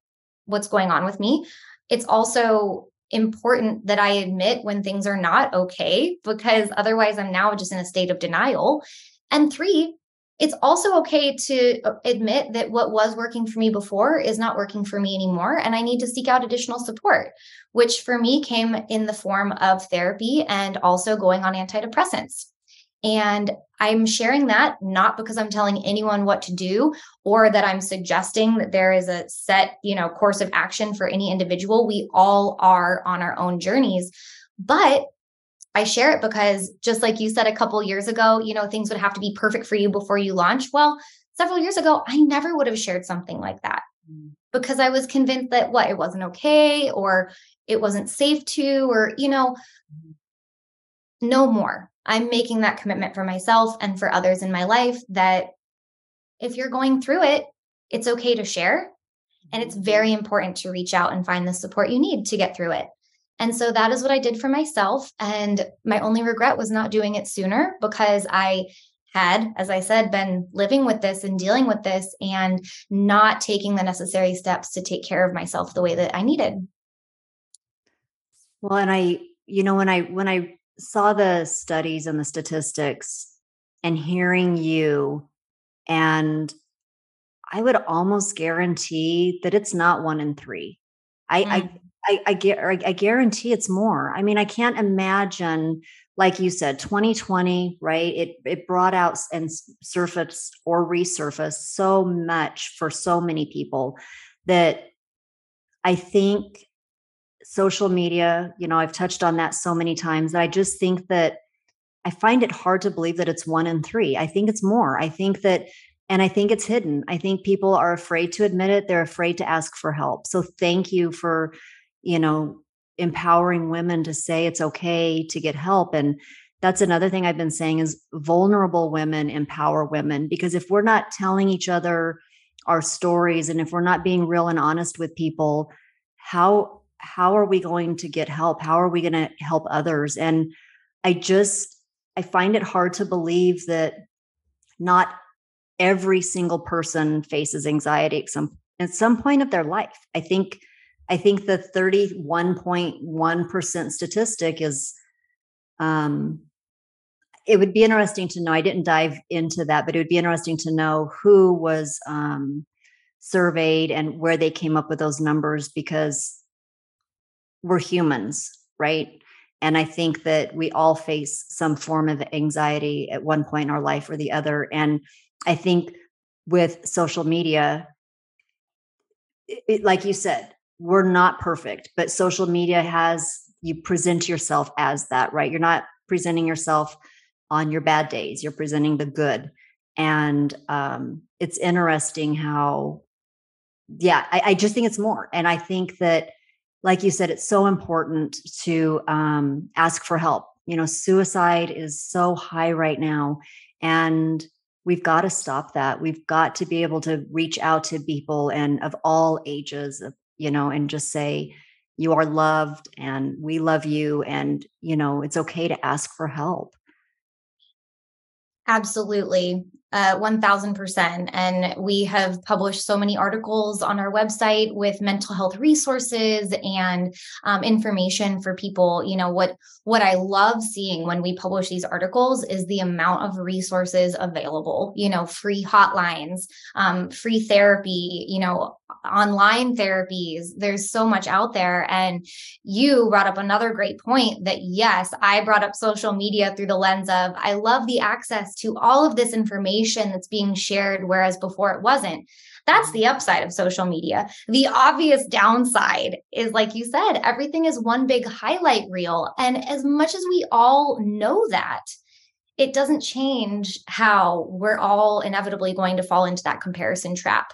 what's going on with me. It's also important that I admit when things are not okay, because otherwise I'm now just in a state of denial. And three, it's also okay to uh, admit that what was working for me before is not working for me anymore. And I need to seek out additional support, which for me came in the form of therapy and also going on antidepressants. And I'm sharing that not because I'm telling anyone what to do or that I'm suggesting that there is a set, you know, course of action for any individual. We all are on our own journeys. But I share it because just like you said a couple years ago, you know, things would have to be perfect for you before you launch. Well, several years ago, I never would have shared something like that mm. because I was convinced that what it wasn't okay or it wasn't safe to, or, you know, mm-hmm. no more. I'm making that commitment for myself and for others in my life that if you're going through it, it's okay to share. And it's mm-hmm. very important to reach out and find the support you need to get through it. And so that is what I did for myself. And my only regret was not doing it sooner because I had, as I said, been living with this and dealing with this and not taking the necessary steps to take care of myself the way that I needed. Well, and I, you know, when I when I saw the studies and the statistics and hearing you and I would almost guarantee that it's not one in three. I, mm. I I, I, I guarantee it's more. I mean, I can't imagine, like you said, 2020, right? It it brought out and surfaced or resurfaced so much for so many people that I think social media, you know, I've touched on that so many times that I just think that I find it hard to believe that it's one in three. I think it's more. I think that and I think it's hidden. I think people are afraid to admit it. They're afraid to ask for help. So thank you for you know, empowering women to say it's okay to get help. And that's another thing I've been saying is vulnerable women empower women because if we're not telling each other our stories and if we're not being real and honest with people, how how are we going to get help? How are we going to help others? And I just I find it hard to believe that not every single person faces anxiety at some at some point of their life. I think I think the 31.1% statistic is um it would be interesting to know. I didn't dive into that, but it would be interesting to know who was um surveyed and where they came up with those numbers because we're humans, right? And I think that we all face some form of anxiety at one point in our life or the other. And I think with social media, it, like you said, we're not perfect, but social media has you present yourself as that, right? You're not presenting yourself on your bad days, you're presenting the good. And um, it's interesting how, yeah, I, I just think it's more. And I think that, like you said, it's so important to um, ask for help. You know, suicide is so high right now. And we've got to stop that. We've got to be able to reach out to people and of all ages, of you know, and just say, you are loved and we love you. And, you know, it's okay to ask for help. Absolutely. Uh, 1000%. And we have published so many articles on our website with mental health resources and um, information for people. You know, what, what I love seeing when we publish these articles is the amount of resources available, you know, free hotlines, um, free therapy, you know, online therapies. There's so much out there. And you brought up another great point that, yes, I brought up social media through the lens of I love the access to all of this information that's being shared, whereas before it wasn't. That's the upside of social media. The obvious downside is, like you said, everything is one big highlight reel. And as much as we all know that, it doesn't change how we're all inevitably going to fall into that comparison trap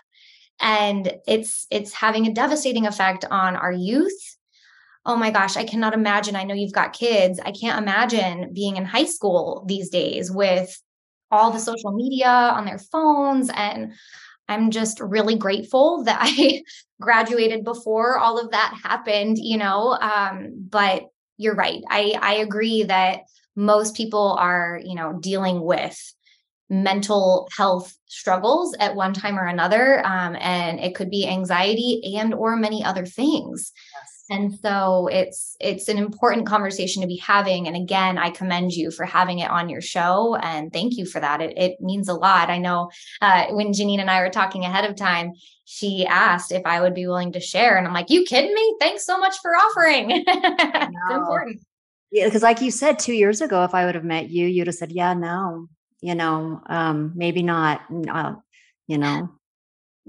and it's it's having a devastating effect on our youth oh my gosh i cannot imagine i know you've got kids i can't imagine being in high school these days with all the social media on their phones and i'm just really grateful that i graduated before all of that happened you know um, but you're right i i agree that most people are you know dealing with mental health struggles at one time or another um, and it could be anxiety and or many other things yes. And so it's it's an important conversation to be having. And again i commend you for having it on your show and thank you for that. It, it means a lot. I know uh, when janine and i were talking ahead of time she asked if i would be willing to share and i'm like you kidding me? Thanks so much for offering. It's important. Yeah because like you said two years ago if i would have met you you'd have said yeah no you know um maybe not uh, you know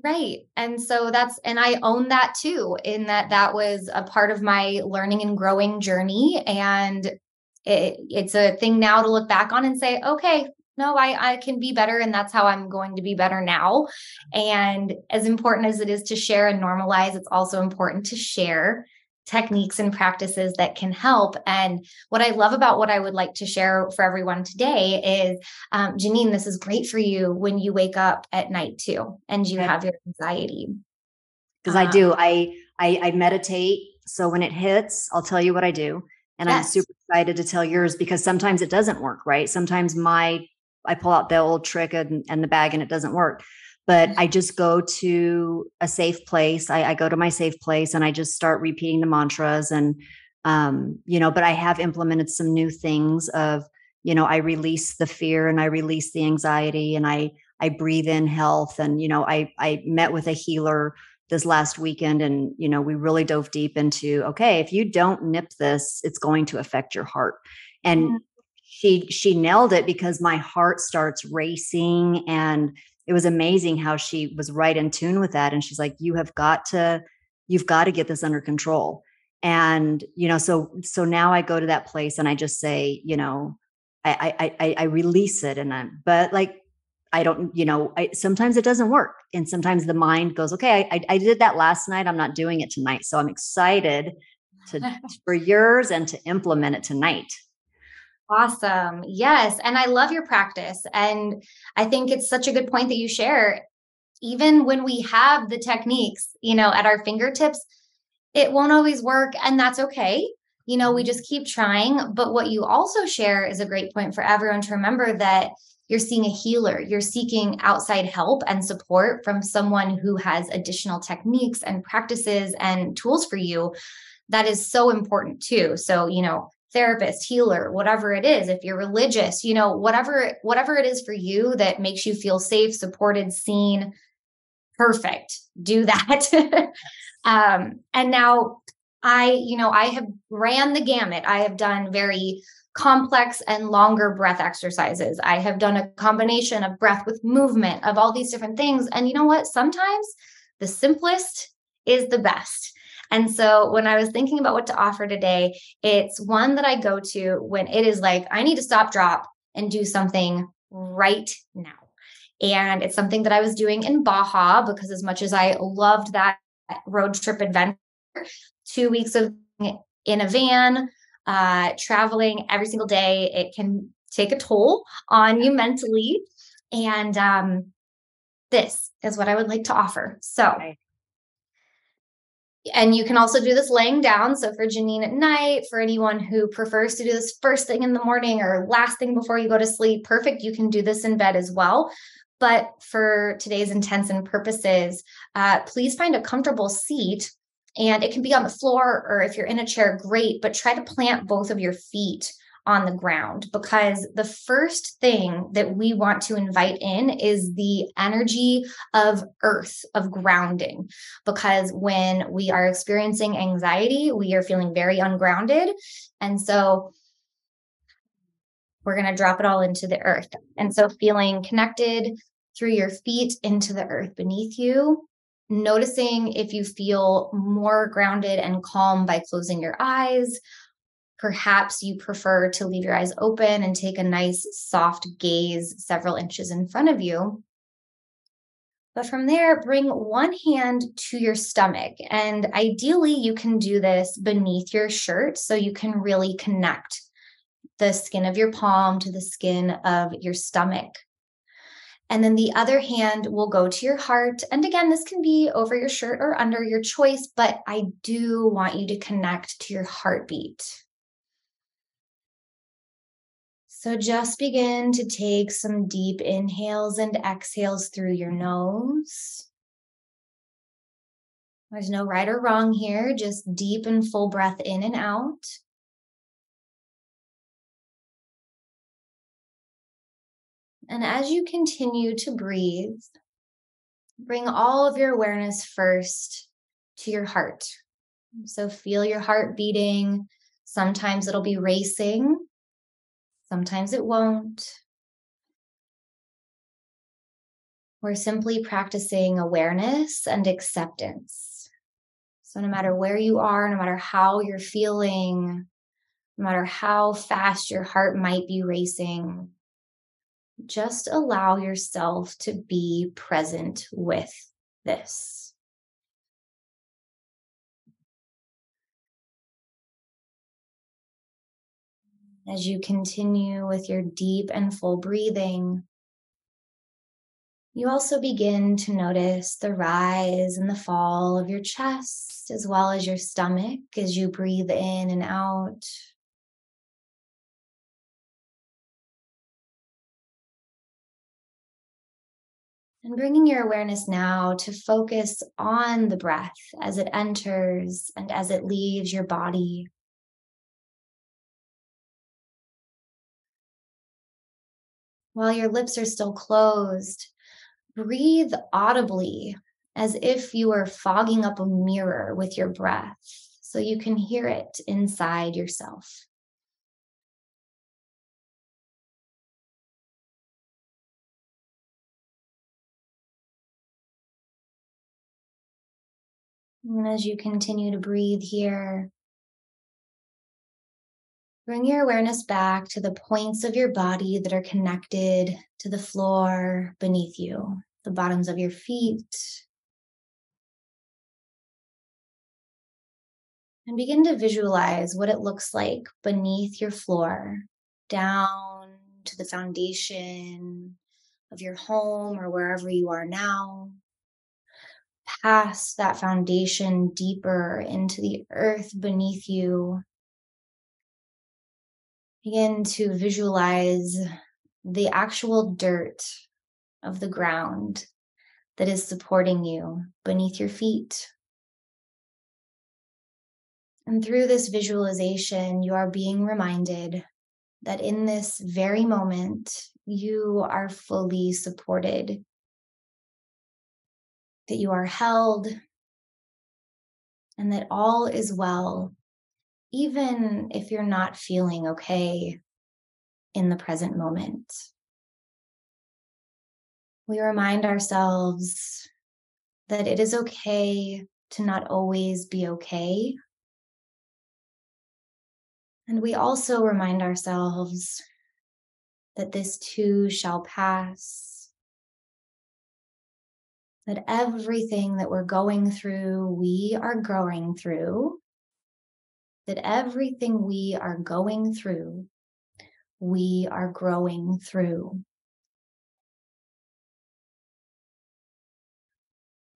right and so that's and i own that too in that that was a part of my learning and growing journey and it, it's a thing now to look back on and say okay no i i can be better and that's how i'm going to be better now and as important as it is to share and normalize it's also important to share techniques and practices that can help. And what I love about what I would like to share for everyone today is um, Janine, this is great for you when you wake up at night too and you have your anxiety. Because um, I do. I, I I meditate. So when it hits, I'll tell you what I do. And yes. I'm super excited to tell yours because sometimes it doesn't work, right? Sometimes my I pull out the old trick and, and the bag and it doesn't work but I just go to a safe place. I, I, go to my safe place and I just start repeating the mantras and um, you know, but I have implemented some new things of, you know, I release the fear and I release the anxiety and I I breathe in health and you know, I I met with a healer this last weekend and you know, we really dove deep into okay, if you don't nip this, it's going to affect your heart. And she she nailed it because my heart starts racing and it was amazing how she was right in tune with that and she's like you have got to you've got to get this under control. And you know so so now i go to that place and i just say you know i i i, I release it and i'm but like i don't you know I, sometimes it doesn't work and sometimes the mind goes okay I, I did that last night i'm not doing it tonight. So i'm excited to for yours and to implement it tonight Awesome. Yes. And I love your practice. And I think it's such a good point that you share. Even when we have the techniques, you know, at our fingertips, it won't always work. And that's okay. You know, we mm-hmm. just keep trying. But what you also share is a great point for everyone to remember that you're seeing a healer, you're seeking outside help and support from someone who has additional techniques and practices and tools for you. That is so important too. So, you know, therapist healer whatever it is if you're religious you know whatever whatever it is for you that makes you feel safe supported seen perfect do that. Um and now i you know i have ran the gamut. I have done very complex and longer breath exercises. I have done a combination of breath with movement of all these different things. And you know what? Sometimes the simplest is the best and so when I was thinking about what to offer today, it's one that I go to when it is like, I need to stop, drop, and do something right now. And it's something that I was doing in Baja because, as much as I loved that road trip adventure, two weeks of in a van, uh, traveling every single day, it can take a toll on you mentally. And um, this is what I would like to offer. So, and you can also do this laying down. So for Janine at night, for anyone who prefers to do this first thing in the morning or last thing before you go to sleep, perfect. You can do this in bed as well. But for today's intents and purposes, uh, please find a comfortable seat. And it can be on the floor or if you're in a chair, great, but try to plant both of your feet on the ground because the first thing that we want to invite in is the energy of earth, of grounding. Because when we are experiencing anxiety, we are feeling very ungrounded. And so we're going to drop it all into the earth. And so feeling connected through your feet into the earth beneath you. Noticing if you feel more grounded and calm by closing your eyes, Perhaps you prefer to leave your eyes open and take a nice soft gaze several inches in front of you. But from there, bring one hand to your stomach. And ideally, you can do this beneath your shirt so you can really connect the skin of your palm to the skin of your stomach. And then the other hand will go to your heart. And again, this can be over your shirt or under your choice, but I do want you to connect to your heartbeat. So just begin to take some deep inhales and exhales through your nose. There's no right or wrong here, just deep and full breath in and out. And as you continue to breathe, bring all of your awareness first to your heart. So feel your heart beating. Sometimes it'll be racing, Sometimes it won't. We're simply practicing awareness and acceptance. So, no matter where you are, no matter how you're feeling, no matter how fast your heart might be racing, just allow yourself to be present with this. As you continue with your deep and full breathing, you also begin to notice the rise and the fall of your chest as well as your stomach as you breathe in and out. And bringing your awareness now to focus on the breath as it enters and as it leaves your body. While your lips are still closed, breathe audibly as if you were fogging up a mirror with your breath so you can hear it inside yourself. And as you continue to breathe here, Bring your awareness back to the points of your body that are connected to the floor beneath you, the bottoms of your feet. And begin to visualize what it looks like beneath your floor, down to the foundation of your home or wherever you are now. Past that foundation, deeper into the earth beneath you, Begin to visualize the actual dirt of the ground that is supporting you beneath your feet. And through this visualization, you are being reminded that in this very moment, you are fully supported, that you are held, and that all is well even if you're not feeling okay in the present moment. We remind ourselves that it is okay to not always be okay. And we also remind ourselves that this too shall pass. That everything that we're going through, we are growing through that everything we are going through, we are growing through.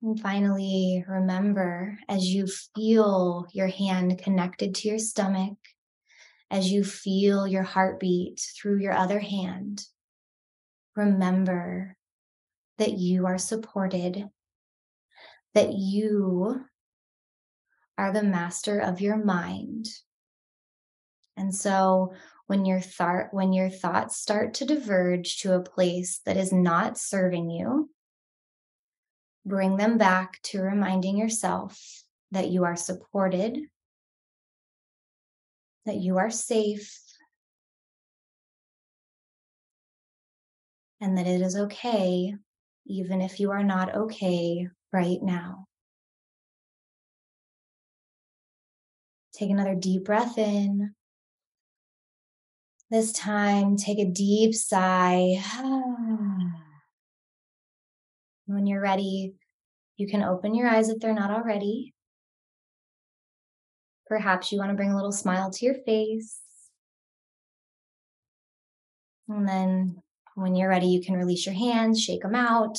And finally, remember as you feel your hand connected to your stomach, as you feel your heartbeat through your other hand, remember that you are supported, that you are the master of your mind. And so when your thought when your thoughts start to diverge to a place that is not serving you, bring them back to reminding yourself that you are supported, that you are safe, and that it is okay, even if you are not okay right now. Take another deep breath in. This time, take a deep sigh. When you're ready, you can open your eyes if they're not already. Perhaps you want to bring a little smile to your face. And then when you're ready, you can release your hands, shake them out,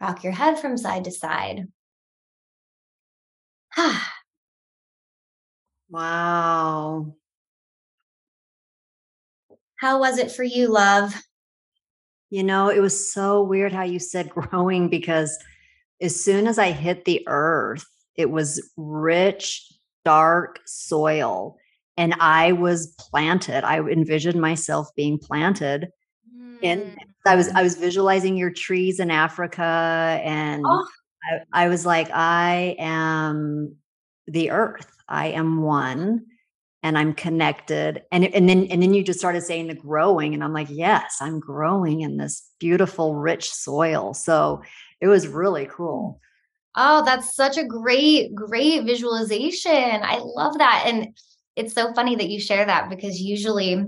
rock your head from side to side. Ah. Wow. How was it for you, love? You know, it was so weird how you said growing because as soon as I hit the earth, it was rich, dark soil. And I was planted. I envisioned myself being planted. Mm. And I was I was visualizing your trees in Africa. And oh. I, I was like, I am the earth. I am one and I'm connected. And and then and then you just started saying the growing, and I'm like, yes, I'm growing in this beautiful, rich soil. So it was really cool. Oh, that's such a great, great visualization. I love that. And it's so funny that you share that because usually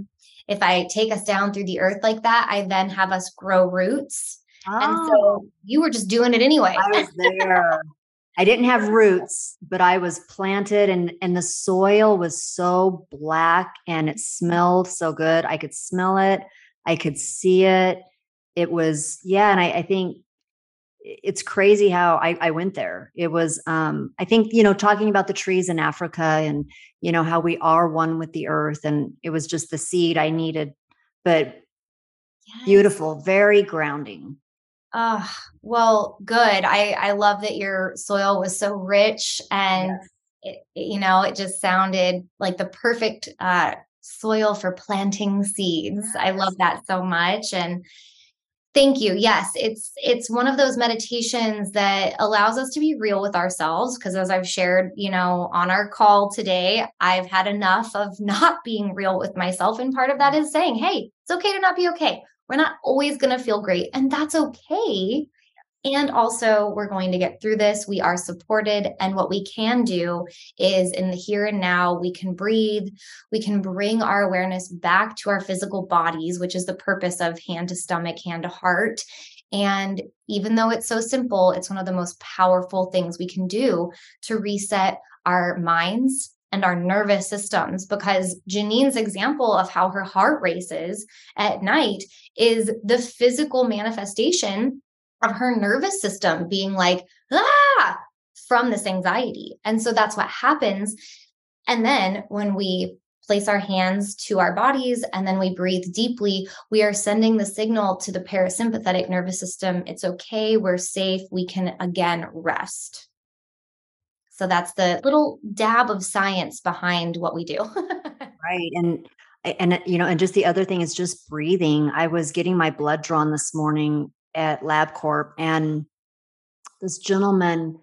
if I take us down through the earth like that, I then have us grow roots. Oh. And ah. so oh. you were just doing it anyway. I was there. I didn't have roots, but I was planted and and the soil was so black and it smelled so good. I could smell it. I could see it. It was, yeah. And I, I think it's crazy how I, I went there. It was, um, I think, you know, talking about the trees in Africa and, you know, how we are one with the earth. And it was just the seed I needed, but yes. beautiful, very grounding. Oh, well, good. I I love that your soil was so rich and yes. it, you know, it just sounded like the perfect uh soil for planting seeds. Yes. I love that so much and Thank you. Yes, it's it's one of those meditations that allows us to be real with ourselves because as I've shared, you know, on our call today, I've had enough of not being real with myself and part of that is saying, "Hey, it's okay to not be okay. We're not always going to feel great, and that's okay." And also, we're going to get through this. We are supported. And what we can do is in the here and now, we can breathe. We can bring our awareness back to our physical bodies, which is the purpose of hand to stomach, hand to heart. And even though it's so simple, it's one of the most powerful things we can do to reset our minds and our nervous systems because Janine's example of how her heart races at night is the physical manifestation of her nervous system being like, ah, from this anxiety. And so that's what happens. And then when we place our hands to our bodies and then we breathe deeply, we are sending the signal to the parasympathetic nervous system it's okay, we're safe, we can again rest. So that's the little dab of science behind what we do. right. And and you know, and just the other thing is just breathing. I was getting my blood drawn this morning at LabCorp, and this gentleman,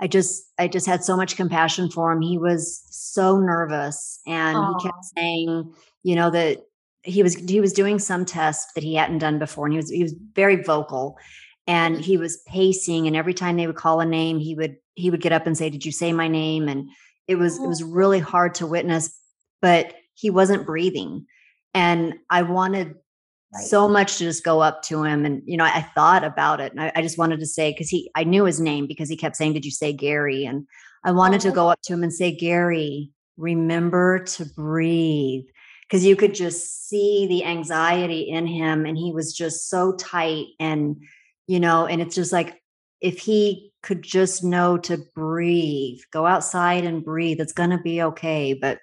I just I just had so much compassion for him. He was so nervous, and Aww. he kept saying, you know, that he was he was doing some test that he hadn't done before, and he was he was very vocal, and he was pacing, and every time they would call a name, he would he would get up and say, "Did you say my name?" And it was it oh. was really hard to witness, but he wasn't breathing, and I wanted Right. so much to just go up to him and you know i, thought about it and I, I just wanted to say because he i knew his name because he kept saying did you say gary and i oh, wanted oh. to go up to him and say gary remember to breathe because you could just see the anxiety in him and he was just so tight and you know and it's just like if he could just know to breathe, go outside and breathe, it's going to be okay. But,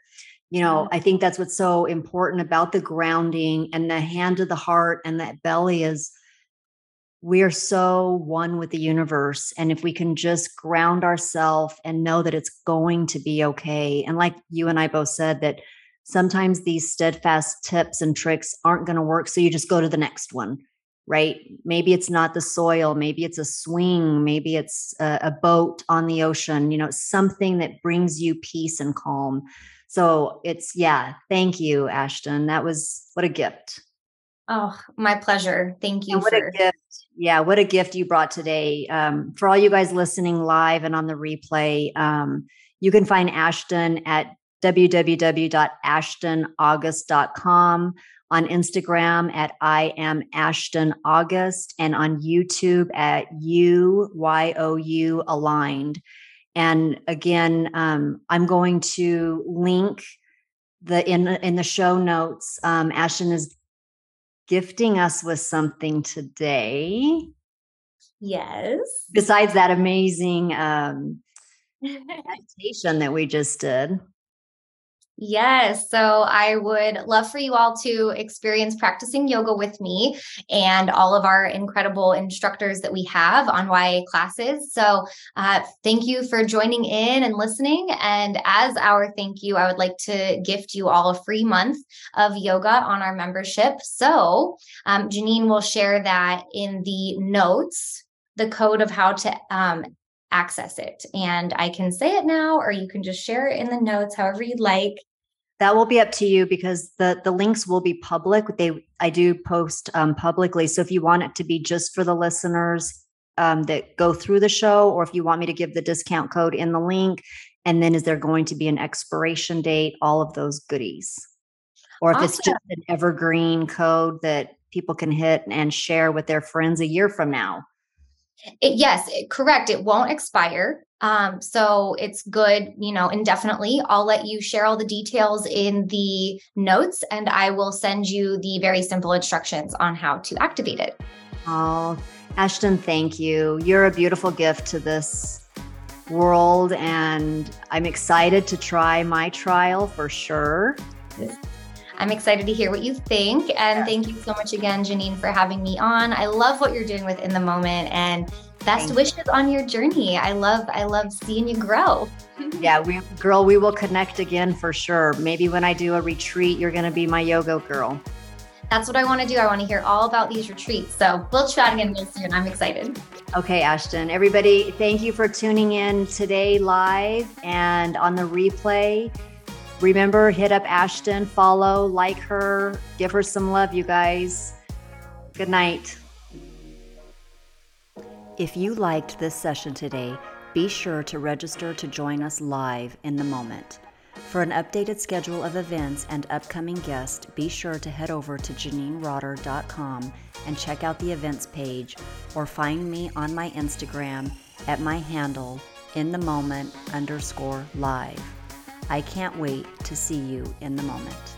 you know, I think that's what's so important about the grounding and the hand to the heart and that belly is we are so one with the universe. And if we can just ground ourselves and know that it's going to be okay. And like you and I both said, that sometimes these steadfast tips and tricks aren't going to work. So you just go to the next one right? Maybe it's not the soil, maybe it's a swing, maybe it's a, a, boat on the ocean, you know, something that brings you peace and calm. So it's, yeah, thank you, Ashton. That was what a gift. Oh, my pleasure. Thank you. what for- a gift. Yeah, what a gift you brought today. Um, for all you guys listening live and on the replay, um, you can find Ashton at www.ashtonaugust.com on Instagram at I am Ashton August and on YouTube at U Y O U aligned. And again, um, I'm going to link the in in the show notes. Um, Ashton is gifting us with something today. Yes. Besides that amazing um, meditation that we just did. Yes. So I would love for you all to experience practicing yoga with me and all of our incredible instructors that we have on YA classes. So uh, thank you for joining in and listening. And as our thank you, I would like to gift you all a free month of yoga on our membership. So um, Janine will share that in the notes the code of how to um, access it. And I can say it now, or you can just share it in the notes, however you'd like. That will be up to you because the the links will be public. They I do post um, publicly. So if you want it to be just for the listeners um, that go through the show, or if you want me to give the discount code in the link, and then is there going to be an expiration date? All of those goodies, or if awesome. it's just an evergreen code that people can hit and share with their friends a year from now. It, yes, it, correct. It won't expire. Um, so it's good, you know, indefinitely. I'll let you share all the details in the notes and I will send you the very simple instructions on how to activate it. Oh, Ashton, thank you. You're a beautiful gift to this world and I'm excited to try my trial for sure. I'm excited to hear what you think. And thank you so much again, Janine, for having me on. I love what you're doing with In the Moment and best Thank wishes you. on your journey. I love, I love seeing you grow. yeah, we girl, we will connect again for sure. Maybe when I do a retreat, you're gonna be my yoga girl. That's what I want to do. I want to hear all about these retreats. So we'll chat again real soon. I'm excited. Okay, Ashton. Everybody, thank you for tuning in today live and on the replay. Remember, hit up Ashton, follow, like her, give her some love, you guys. Good night. If you liked this session today, be sure to register to join us live in the moment. For an updated schedule of events and upcoming guests, be sure to head over to JanineRotter.com and check out the events page or find me on my Instagram at my handle in the moment underscore live. I can't wait to see you in the moment.